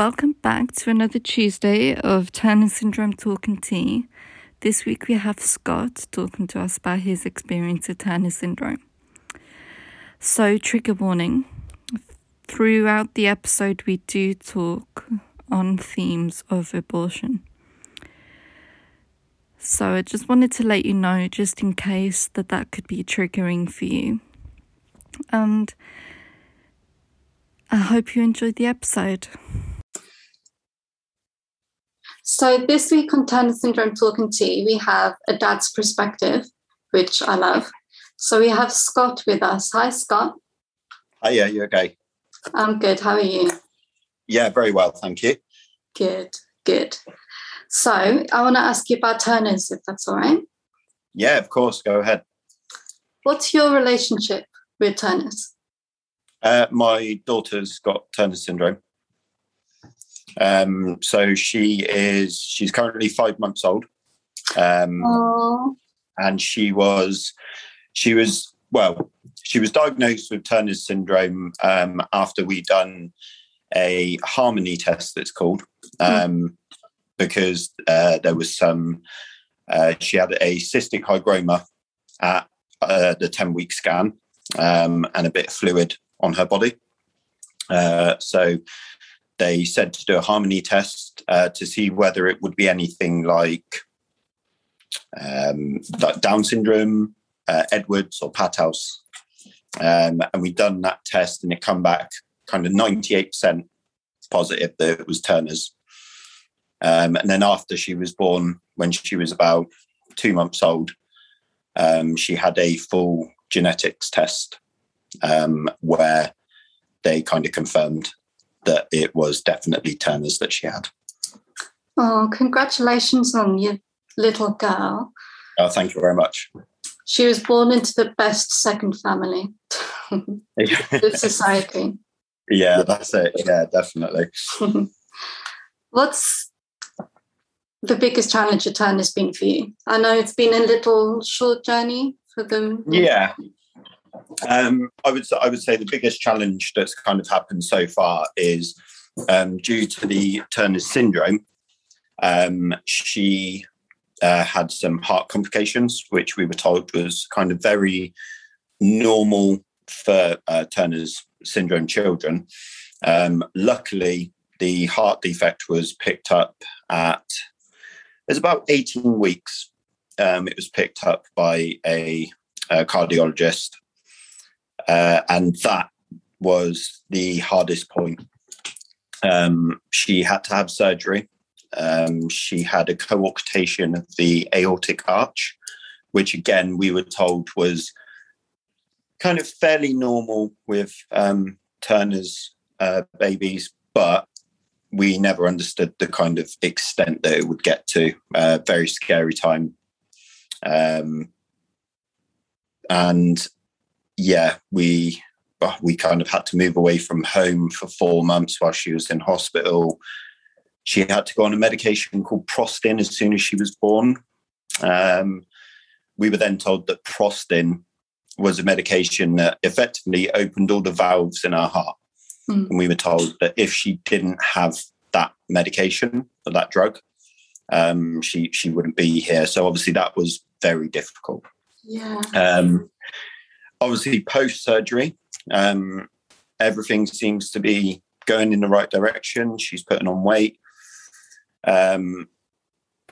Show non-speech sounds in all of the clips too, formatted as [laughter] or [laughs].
Welcome back to another Tuesday of Turner Syndrome Talking Tea. This week we have Scott talking to us about his experience of Turner Syndrome. So, trigger warning throughout the episode, we do talk on themes of abortion. So, I just wanted to let you know, just in case, that that could be triggering for you. And I hope you enjoyed the episode. So, this week on Turner Syndrome Talking Tea, we have a dad's perspective, which I love. So, we have Scott with us. Hi, Scott. Hi, yeah, you okay? I'm good. How are you? Yeah, very well, thank you. Good, good. So, I want to ask you about Turner's, if that's all right. Yeah, of course, go ahead. What's your relationship with Turner's? Uh, my daughter's got Turner syndrome. Um, so she is she's currently five months old. Um, and she was she was well she was diagnosed with turner's syndrome um, after we'd done a harmony test that's called um, because uh, there was some uh, she had a cystic hygroma at uh, the 10 week scan um, and a bit of fluid on her body. Uh, so they said to do a harmony test uh, to see whether it would be anything like um, Down syndrome, uh, Edwards, or Patau's. Um, and we'd done that test, and it come back kind of ninety eight percent positive that it was Turner's. Um, and then after she was born, when she was about two months old, um, she had a full genetics test um, where they kind of confirmed that it was definitely Turner's that she had. oh, congratulations on your little girl. Oh, thank you very much. She was born into the best second family [laughs] with society. yeah, that's it. Yeah, definitely. [laughs] What's the biggest challenge a turn has been for you? I know it's been a little short journey for them. Yeah. Um, I would I would say the biggest challenge that's kind of happened so far is um, due to the Turner's syndrome. Um, she uh, had some heart complications, which we were told was kind of very normal for uh, Turner's syndrome children. Um, luckily, the heart defect was picked up at it was about 18 weeks. Um, it was picked up by a, a cardiologist, uh, and that was the hardest point. Um, she had to have surgery. Um, she had a coarctation of the aortic arch, which again we were told was kind of fairly normal with um, Turner's uh, babies, but we never understood the kind of extent that it would get to. Uh, very scary time. Um, and yeah, we well, we kind of had to move away from home for four months while she was in hospital. She had to go on a medication called Prostin as soon as she was born. Um, we were then told that Prostin was a medication that effectively opened all the valves in our heart. Mm. And we were told that if she didn't have that medication or that drug, um, she she wouldn't be here. So obviously that was very difficult. Yeah. Um, obviously, post surgery, um, everything seems to be going in the right direction. She's putting on weight. Um,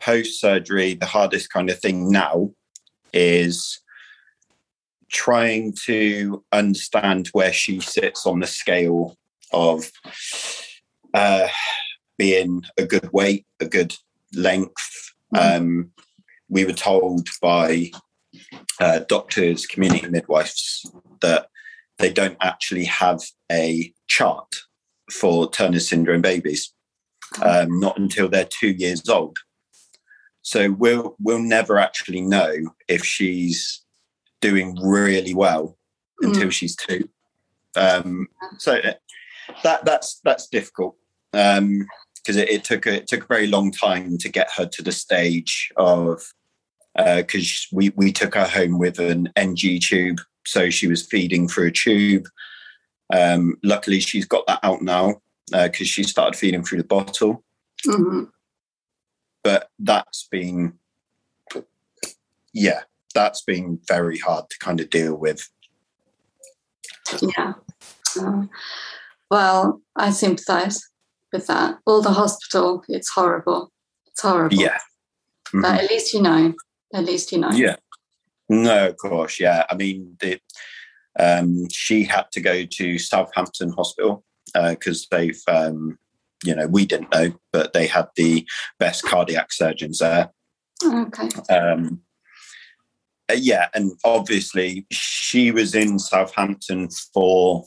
post surgery, the hardest kind of thing now is trying to understand where she sits on the scale of uh, being a good weight, a good length. Um, we were told by uh, doctors, community midwives, that they don't actually have a chart for Turner syndrome babies, um, not until they're two years old. So we'll we'll never actually know if she's doing really well until she's two. Um, so uh, that that's that's difficult because it, it took a, it took a very long time to get her to the stage of because we we took her home with an NG tube, so she was feeding through a tube. Um, luckily, she's got that out now, because uh, she started feeding through the bottle. hmm But that's been, yeah, that's been very hard to kind of deal with. Yeah. Uh, well, I sympathize with that. All the hospital, it's horrible. It's horrible. Yeah. Mhm. But at least you know. At least you know. Yeah. No, of course. Yeah. I mean, the, um, she had to go to Southampton Hospital because they've, um, you know, we didn't know, but they had the best cardiac surgeons there. Okay. Um, uh, yeah, and obviously she was in Southampton for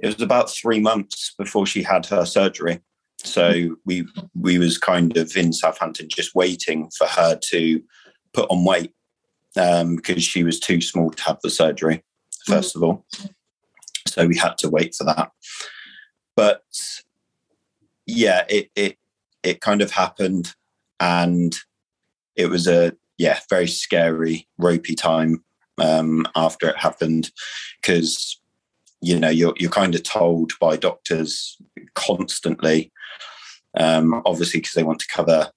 it was about three months before she had her surgery. So we we was kind of in Southampton just waiting for her to put on weight um, because she was too small to have the surgery. First of all, so we had to wait for that. But yeah, it it it kind of happened, and it was a yeah very scary ropey time um, after it happened because you know you're you're kind of told by doctors constantly um, obviously because they want to cover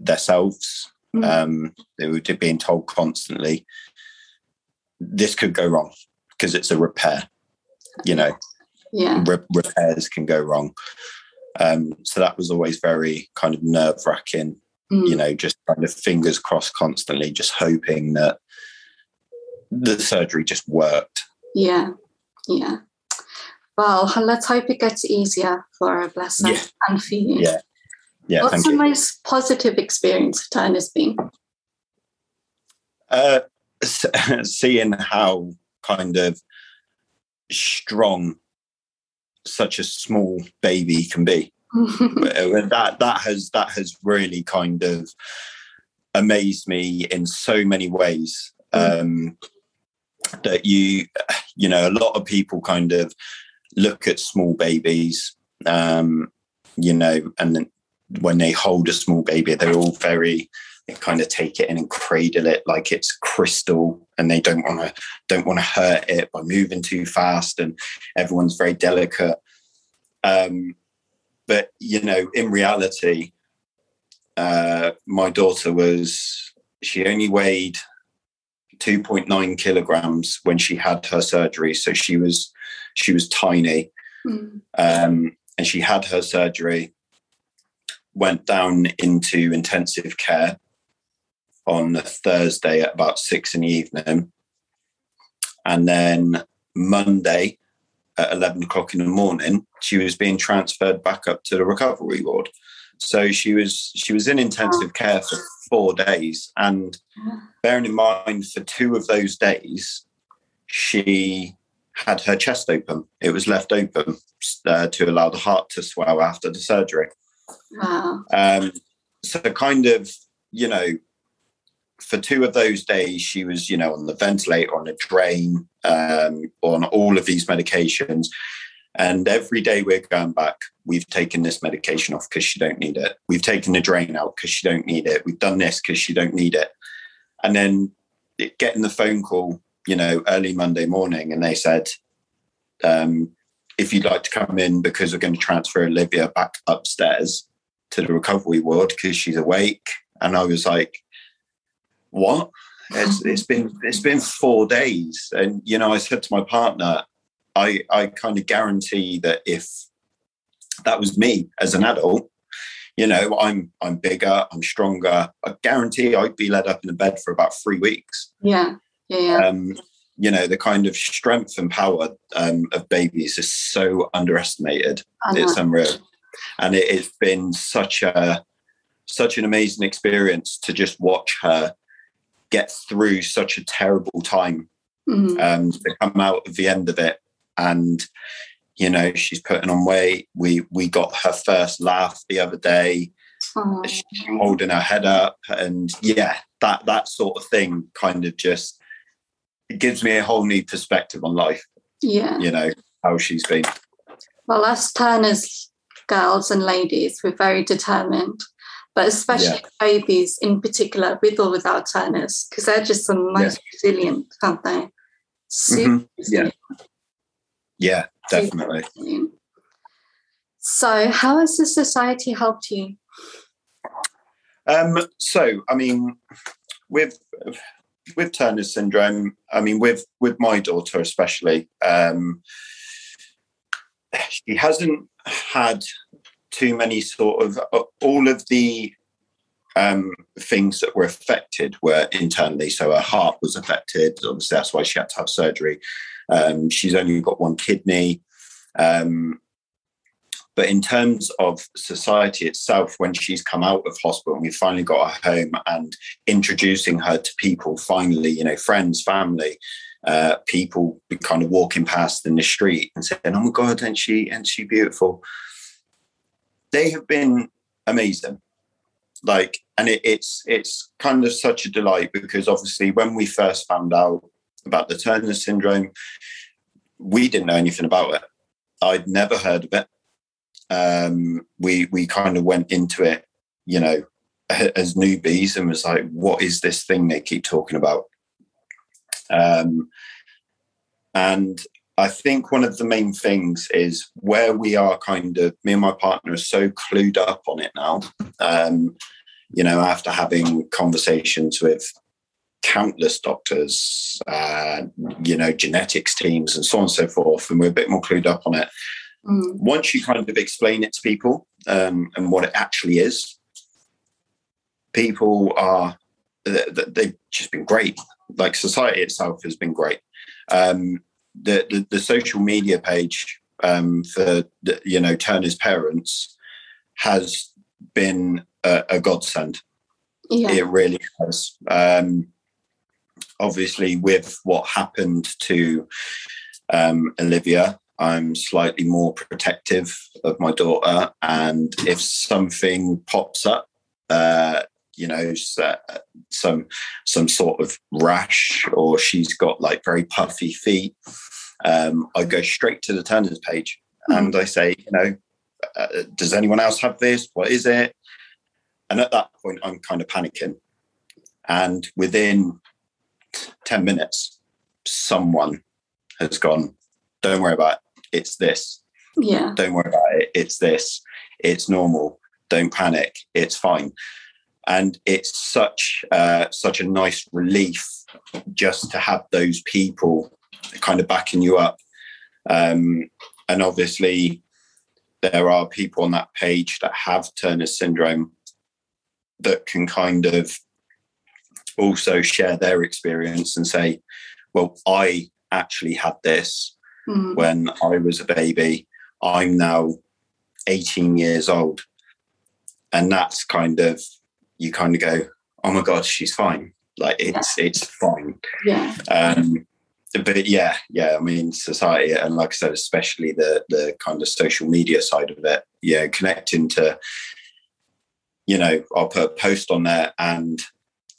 themselves Mm. um, they were being told constantly this could go wrong because it's a repair you know Yeah. re- repairs can go wrong um, so that was always very kind of nerve wracking Mm. you know, just kind of fingers crossed constantly, just hoping that the surgery just worked. Yeah. Yeah. Well, let's hope it gets easier for her, bless her, Yeah. and for you. Yeah. Yeah, What's the you. most positive experience of Turner's been? Uh, [laughs] seeing how kind of strong such a small baby can be. [laughs] Uh, that that has that has really kind of amazed me in so many ways um, that you you know a lot of people kind of look at small babies um, you know and when they hold a small baby they're all very they kind of take it in and cradle it like it's crystal and they don't want to don't want to hurt it by moving too fast and everyone's very delicate. Um, but you know in reality uh, my daughter was she only weighed 2.9 kilograms when she had her surgery so she was she was tiny. Mm. um, and she had her surgery went down into intensive care on a thursday at about six in the evening. And then monday at 11 o'clock in the morning she was being transferred back up to the recovery ward. So she was she was in intensive care for four days. And bearing in mind for two of those days she had her chest open. It was left open uh, to allow the heart to swell after the surgery. Wow. um, so kind of you know for two of those days she was you know on the ventilator on a drain um, on all of these medications. And every day we're going back we've taken this medication off because she don't need it. We've taken the drain out because she don't need it. We've done this because she don't need it. And then it- getting the phone call you know early monday morning and they said um, if you'd like to come in because we're going to transfer olivia back upstairs to the recovery ward because she's awake and i was like what it's, [laughs] it's been it's been four days and you know i said to my partner i i kind of guarantee that if that was me as an adult you know i'm i'm bigger i'm stronger i guarantee i'd be led up in the bed for about three weeks Yeah. Yeah. Um, you know the kind of strength and power um, of babies is so underestimated know. it's unreal and it has been such a such an amazing experience to just watch her get through such a terrible time Mhm. um, to come out of the end of it and you know she's putting on weight we we got her first laugh the other day Oh, she's holding her head up and yeah that that sort of thing kind of just it gives me a whole new perspective on life yeah. you know how she's been Well, us Turner's girls and ladies, we're very determined, but especially babies in particular, with or without Turners, because they're just the most resilient, aren't they? Super Mhm. Yeah. Yeah, definitely. So, how has the society helped you? Um, so, I mean, with with Turner syndrome, I mean, with with my daughter especially, um, she hasn't had too many sort of uh, all of the um, things that were affected were internally. So her heart was affected. Obviously, that's why she had to have surgery. Um, she's only got one kidney. Um, but in terms of society itself, when she's come out of hospital and we finally got her home and introducing her to people, finally, you know, friends, family, uh, people kind of walking past in the street and saying, "Oh my God, and she and she beautiful." They have been amazing, like, and it, it's it's kind of such a delight because obviously when we first found out about the Turner syndrome, we didn't know anything about it. I'd never heard of it um, we we kind of went into it, you know, as newbies and was like, what is this thing they keep talking about? Um, and I think one of the main things is where we are kind of, me and my partner are so clued up on it now. Um, you know, after having conversations with countless doctors, uh, you know, genetics teams and so on and so forth, and we're a bit more clued up on it. Mm. Once you kind of explain it to people um, and what it actually is, people are they've just been great. Like society itself has been great. Um, the, the, the social media page um, for the, you know Turner's parents has been a, a godsend. Yeah. It really has. Um, obviously, with what happened to um, Olivia, I'm slightly more protective of my daughter. And if something pops up, uh, you know, some some sort of rash, or she's got like very puffy feet, um, I go straight to the Turner's page mm-hmm. and I say, you know, uh, does anyone else have this? What is it? And at that point, I'm kind of panicking. And within 10 minutes, someone has gone, don't worry about it it's this. Yeah. Don't worry about it. It's this. It's normal. Don't panic. It's fine. And it's such uh, such a nice relief just to have those people kind of backing you up. Um, and obviously, there are people on that page that have Turner syndrome that can kind of also share their experience and say, well, I actually had this mm. when I was a baby. I'm now 18 years old. And that's kind of, you kind of go, oh my God, she's fine. Like it's, yeah. it's fine. Yeah. Um, but yeah, yeah, I mean, society, and like I said, especially the the kind of social media side of it, yeah, connecting to, you know, I'll put a post on there, and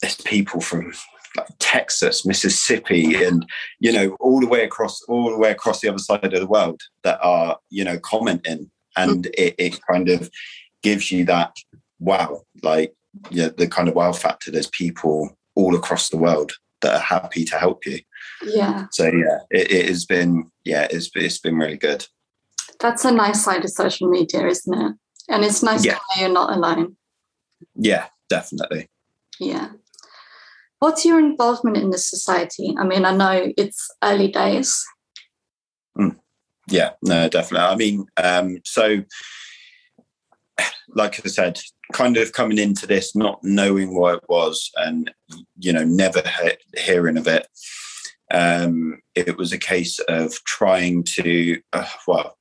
there's people from like Texas, Mississippi, and you know all the way across all the way across the other side of the world that are you know commenting, and mm. it, it kind of gives you that wow, like yeah, the kind of wow factor. There's people all across the world that are happy to help you. Yeah. So yeah, it, it has been yeah, it's it's been really good. That's a nice side of social media, isn't it? And it's nice yeah. to know you're not alone. Yeah, definitely. Yeah. What's your involvement in this society? I mean, I know it's early days. Mm. Yeah, no, definitely. I mean, um, so like I said, kind of coming into this not knowing what it was and you know never he- hearing of it um, it was a case of trying to uh, well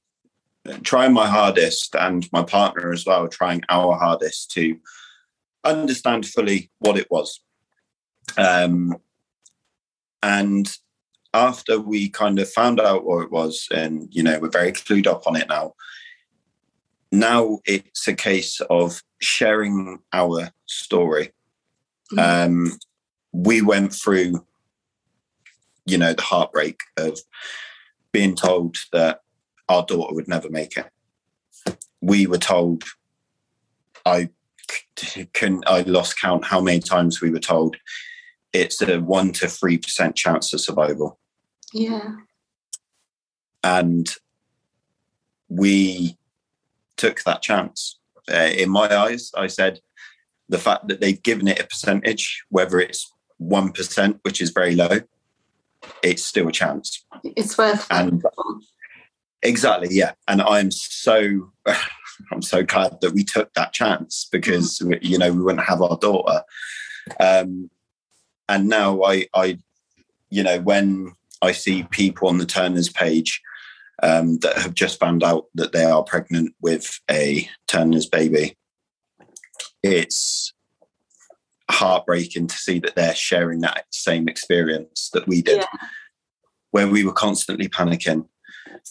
trying my hardest and my partner as well trying our hardest to understand fully what it was um, and after we kind of found out what it was, and you know, we're very clued up on it now. Now it's a case of sharing our story. Mm-hmm. Um, we went through, you know, the heartbreak of being told that our daughter would never make it. We were told, I can I lost count how many times we were told it's a one to three percent chance of survival. Yeah. and we took that chance. Uh, in my eyes, I said the fact that they've given it a percentage, whether it's one percent, which is very low, it's still a chance. It's worth and exactly, yeah. And I'm so [laughs] I'm so glad that we took that chance because you know we wouldn't have our daughter. Um, and now I, I, you know, when I see people on the Turner's page um, that have just found out that they are pregnant with a Turner's baby, it's heartbreaking to see that they're sharing that same experience that we did, yeah. where we were constantly panicking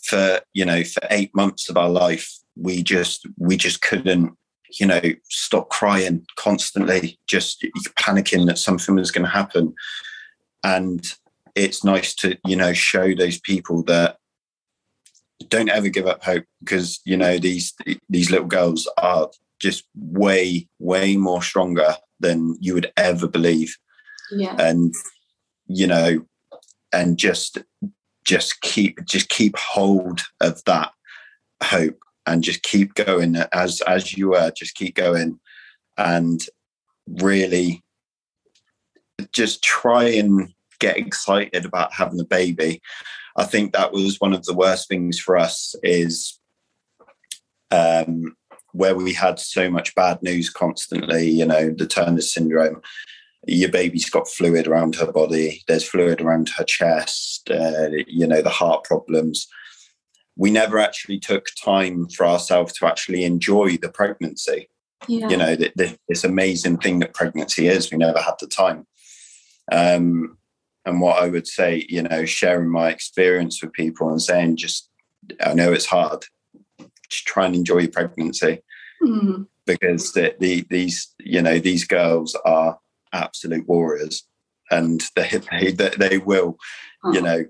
for you know for eight months of our life. We just we just couldn't you know stop crying constantly, just panicking that something was going to happen, and it's nice to you know show those people that don't ever give up hope because you know these these little girls are just way way more stronger than you would ever believe. Yeah. And you know and just just keep just keep hold of that hope and just keep going as as you were just keep going and really just try and get excited about having a baby i think that was one of the worst things for us is um where we had so much bad news constantly, you know, the Turner syndrome, your baby's got fluid around her body, there's fluid around her chest, uh, you know, the heart problems. We never actually took time for ourselves to actually enjoy the pregnancy. Yeah. You know, the, the, this amazing thing that pregnancy is. We never had the time. Um, and what I would say, you know, sharing my experience with people and saying, just, I know it's hard, just try and enjoy your pregnancy mm. because the, the, these you know these girls are absolute warriors and they they, they will oh. you know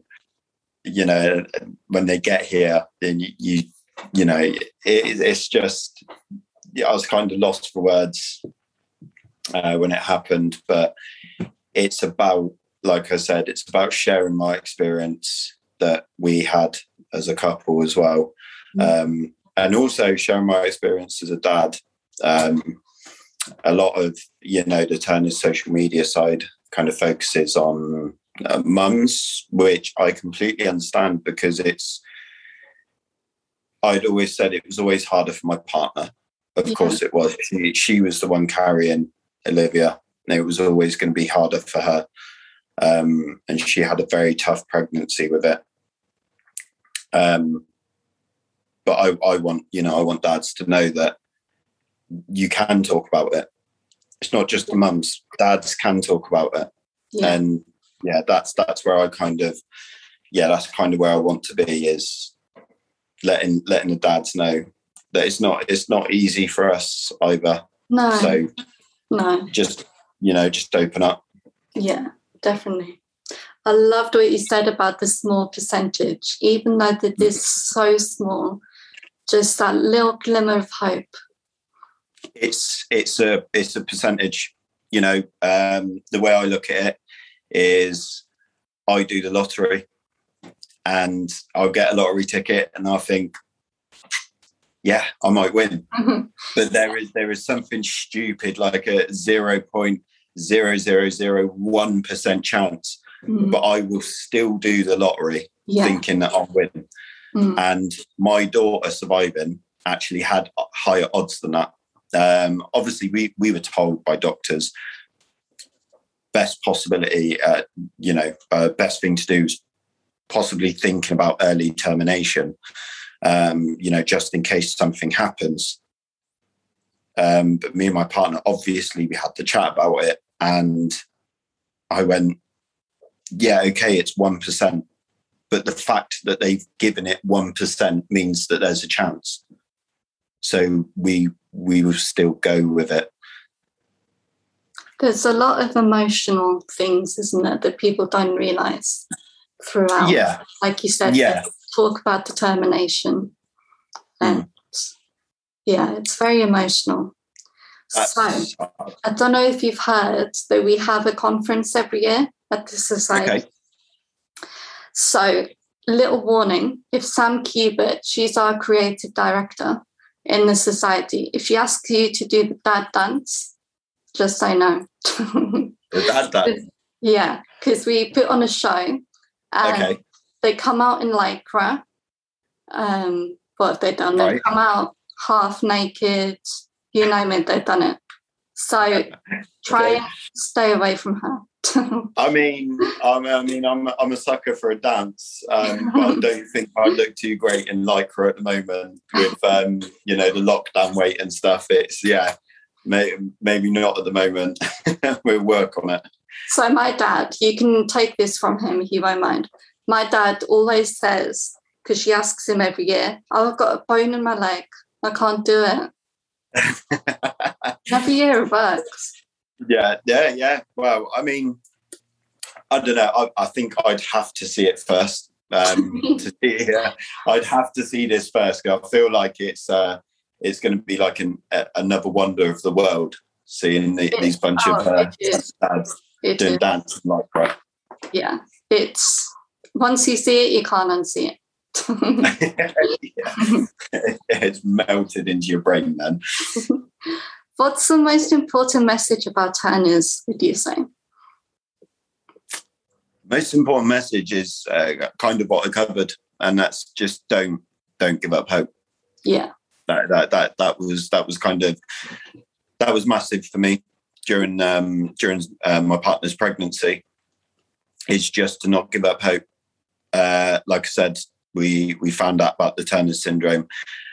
you know when they get here then you you, you know it, it's just I was kind of lost for words uh, when it happened but it's about like I said it's about sharing my experience that we had as a couple as well mm. um, and also sharing my experience as a dad. Um, a lot of you know the Turner's social media side kind of focuses on uh, mums, which I completely understand because it's. I'd always said it was always harder for my partner. Of yeah. course, it was. She, she, was the one carrying Olivia, and it was always going to be harder for her. Um, and she had a very tough pregnancy with it. Um, but I, I want you know I want dads to know that you can talk about it. It's not just the mums. Dads can talk about it, yeah. and yeah, that's that's where I kind of yeah, that's kind of where I want to be is letting letting the dads know that it's not it's not easy for us either. No. So no. Just you know, just open up. Yeah, definitely. I loved what you said about the small percentage, even though it is so small just that little glimmer of hope it's it's a it's a percentage you know um the way i look at it is i do the lottery and i'll get a lottery ticket and i think yeah i might win mm-hmm. but there is there is something stupid like a 0.0001% chance mm-hmm. but i will still do the lottery yeah. thinking that i'll win Mm. And my daughter surviving actually had higher odds than that. Um, obviously, we, we were told by doctors best possibility, uh, you know, uh, best thing to do is possibly thinking about early termination, um, you know, just in case something happens. Um, but me and my partner, obviously, we had to chat about it. And I went, yeah, okay, it's 1% but the fact that they've given it 1% means that there's a chance so we we will still go with it there's a lot of emotional things isn't it that people don't realize throughout. Yeah. Like you said yeah. talk about determination and mm. yeah it's very emotional. That's so i don't know if you've heard that we have a conference every year at the society. Okay. So little warning if Sam Cubitt, she's our creative director in the society, if she asks you to do the dad dance, just say no. Yeah, because we put on a show. okay. They come out in lycra. Um, what have they done? They come out half naked, you name it, they've done it. So try Okay. and stay away from her. [laughs] I mean, I'm, I mean, I'm, I'm a sucker for a dance, um, but I don't [laughs] think I look too great in lycra at the moment with, um, you know, the lockdown weight and stuff. It's yeah, may, maybe not at the moment. [laughs] we'll work on it. So my dad, you can take this from him, he won't mind. My dad always says, because she asks him every year, oh, I've got a bone in my leg. I can't do it. [laughs] Every year it works. yeah, yeah, yeah. Well, I mean, I don't know. I, I think I'd have to see it first. Um, [laughs] to see, yeah, I'd have to see this first. I feel like it's uh, it's going to be like an, a, another wonder of the world. Seeing the, these bunch of Oh, uh, dads doing is. dance like right. Yeah. It's once you see it, you can't unsee it. [laughs] [laughs] Yeah. [laughs] it's melted into your brain then. What's the most important message about Turners, would you say? Most important message is uh, kind of what I covered, and that's just don't don't give up hope. Yeah. That that that that was that was kind of that was massive for me during um, during um, my partner's pregnancy. Is just to not give up hope. Uh, like I said, we we found out about the Turner syndrome,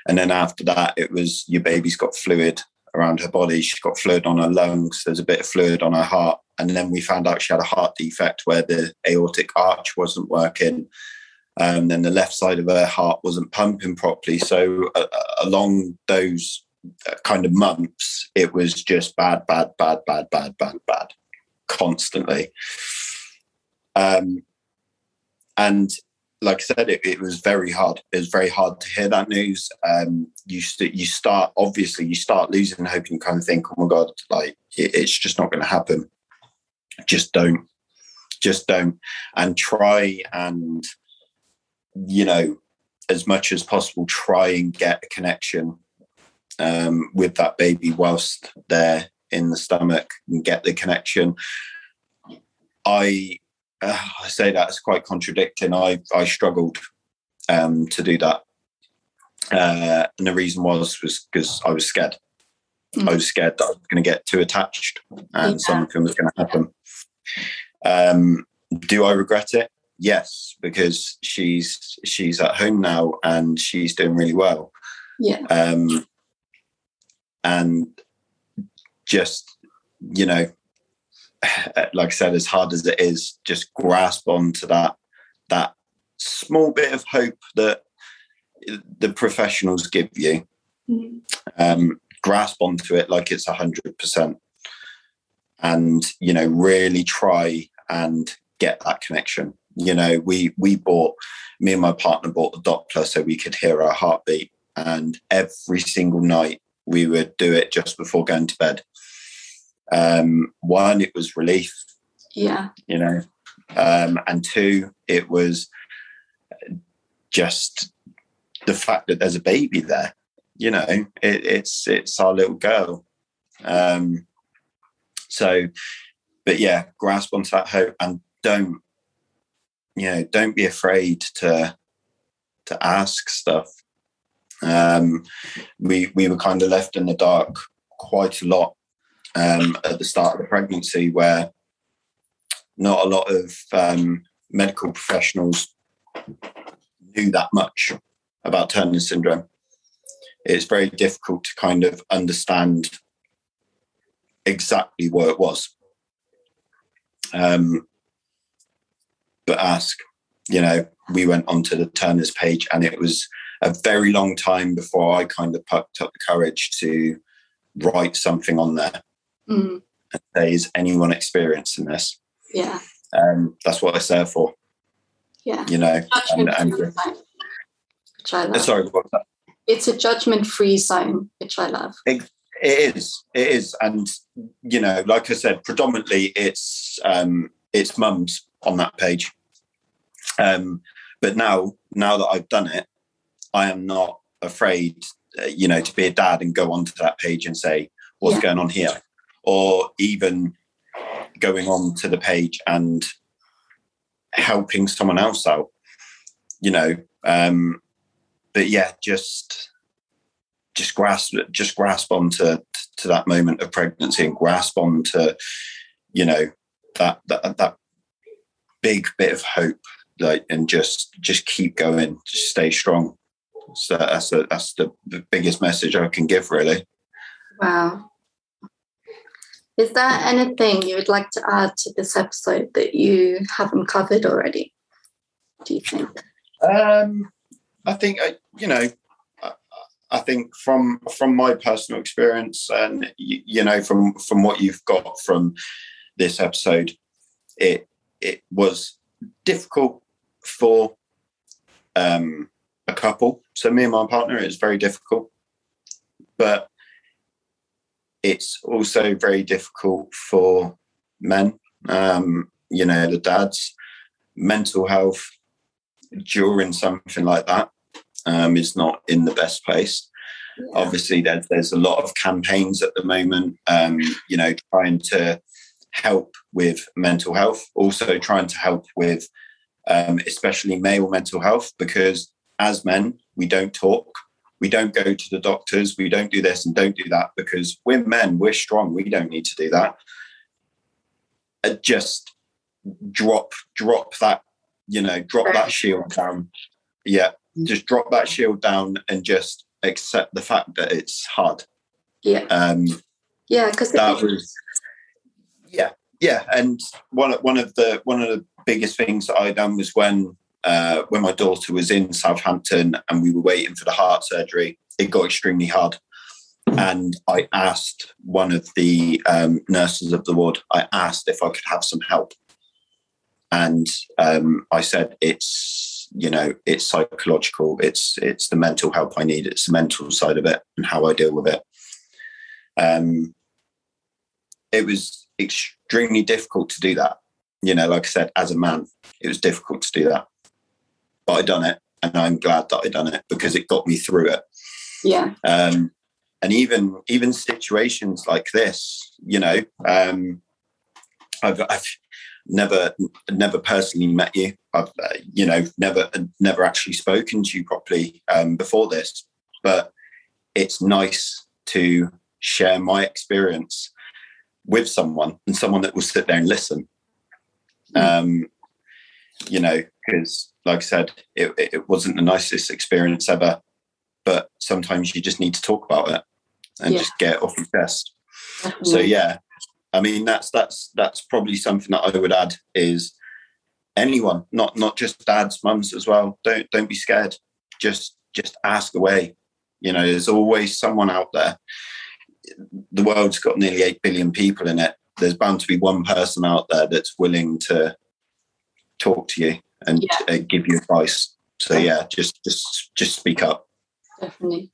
and then after that, it was your baby's got fluid around her body. She's got fluid on her lungs. There's a bit of fluid on her heart, and then we found out she had a heart defect where the aortic arch wasn't working. Um, then the left side of her heart wasn't pumping properly. So uh, along those uh, kind of months, it was just bad, bad, bad, bad, bad, bad, bad, constantly. Um, and like I said, it, it was very hard. It was very hard to hear that news. Um, you st- you start obviously you start losing hope, and kind of think, oh my god, like it, it's just not going to happen. Just don't, just don't, and try and you know as much as possible try and get a connection um, with that baby whilst they're in the stomach and get the connection. I uh, I say that's quite contradicting. I I struggled um, to do that, uh, and the reason was was because I was scared. Mm. I was scared that I was going to get too attached and Yeah. something was going to happen. Um, do I regret it? Yes, because she's she's at home now and she's doing really well. Yeah. Um, and just you know, [sighs] like I said, as hard as it is, just grasp onto that that small bit of hope that the professionals give you. Mm. Um, grasp onto it like it's a hundred percent, and you know, really try and get that connection. You know, we we bought me and my partner bought the Doppler so we could hear our heartbeat, and every single night we would do it just before going to bed. Um, one, it was relief, Yeah. you know, um, and two, it was just the fact that there's a baby there. You know, it, it's it's our little girl. Um, so, but yeah, grasp onto that hope and don't, you know, don't be afraid to to ask stuff. Um, we we were kind of left in the dark quite a lot um, at the start of the pregnancy, where not a lot of um, medical professionals knew that much about Turner syndrome. It's very difficult to kind of understand exactly what it was. Um, but ask, you know, we went onto the Turner's page and it was a very long time before I kind of plucked up the courage to write something on there Mm. and say, is anyone experiencing this? Yeah. Um, that's what it's there for, Yeah. you know. And, and, which I love. sorry, what was that? It's a judgment free zone, which I love. It is. It is, and you know, like I said, predominantly it's um, it's mums on that page, um, but now, now that I've done it, I am not afraid, uh, you know, to be a dad and go onto that page and say, "What's Yeah. going on here?" Or even going on to the page and helping someone else out. You know, um, but yeah, just just grasp just grasp onto to that moment of pregnancy and grasp onto you know that that that big bit of hope like and just just keep going just stay strong so that's the that's the, biggest message i can give really Wow. Is there anything you would like to add to this episode that you haven't covered already? Do you think? um i think uh, you know I, I think from from my personal experience and you, you know from from what you've got from this episode it it was difficult for um a couple. So me and my partner it was very difficult but it's also very difficult for men. Um you know the dads mental health during something like that um, is not in the best place. Obviously, there's there's a lot of campaigns at the moment, um, you know, trying to help with mental health, also trying to help with um, especially male mental health, because as men, we don't talk, we don't go to the doctors, we don't do this and don't do that because we're men, we're strong, we don't need to do that. Uh, just drop drop that you know drop that shield down yeah just drop that shield down and just accept the fact that it's hard Yeah. um Yeah. Because that was yeah yeah and one one of the one of the biggest things that i done was when uh when my daughter was in southampton and we were waiting for the heart surgery it got extremely hard. And i asked one of the um, nurses of the ward i asked if i could have some help. And um, I said it's you know it's psychological, it's it's the mental help I need, it's the mental side of it and how I deal with it. Um, it was extremely difficult to do that. You know, like I said, as a man, it was difficult to do that, but I done it, and I'm glad that I done it because it got me through it. yeah. Um, and even even situations like this, you know, um, I've, I've never never personally met you. I've uh, you know never never actually spoken to you properly um, before this, but it's nice to share my experience with someone and someone that will sit there and listen. Um, you know, because like I said, it, it wasn't the nicest experience ever, but sometimes you just need to talk about it and Yeah. just get off your chest. So yeah, I mean that's that's that's probably something that I would add is anyone, not not just dads, mums as well. Don't don't be scared. Just just ask away. You know, there's always someone out there. The world's got nearly eight billion people in it. There's bound to be one person out there that's willing to talk to you and uh, give you advice. So yeah, just just just speak up. Definitely.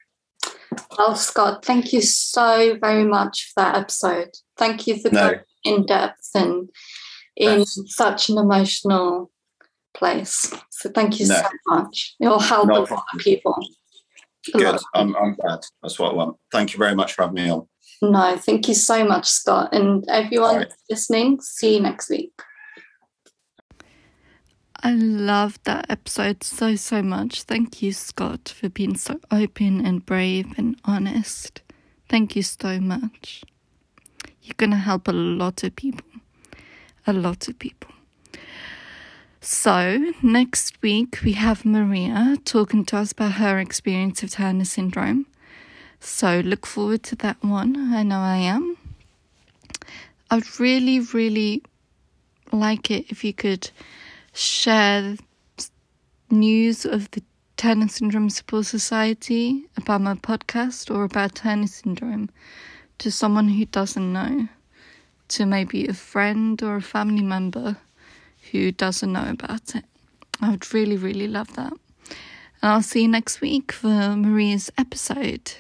Well, Scott, thank you so very much for that episode. Thank you for No. going in depth and in such an emotional place. So thank you No. so much. It will help a lot of people. A lot Good. I'm I'm glad. That's what I want. Thank you very much for having me on. No, thank you so much, Scott. And everyone All right. listening, see you next week. I love that episode so, so much. Thank you, Scott, for being so open and brave and honest. Thank you so much. You're going to help a lot of people. A lot of people. So, next week we have Maria talking to us about her experience of Turner syndrome. So, look forward to that one. I know I am. I'd really, really like it if you could share news of the Turner Syndrome Support Society about my podcast or about Turner Syndrome to someone who doesn't know, to maybe a friend or a family member who doesn't know about it. I would really, really love that. And I'll see you next week for Maria's episode.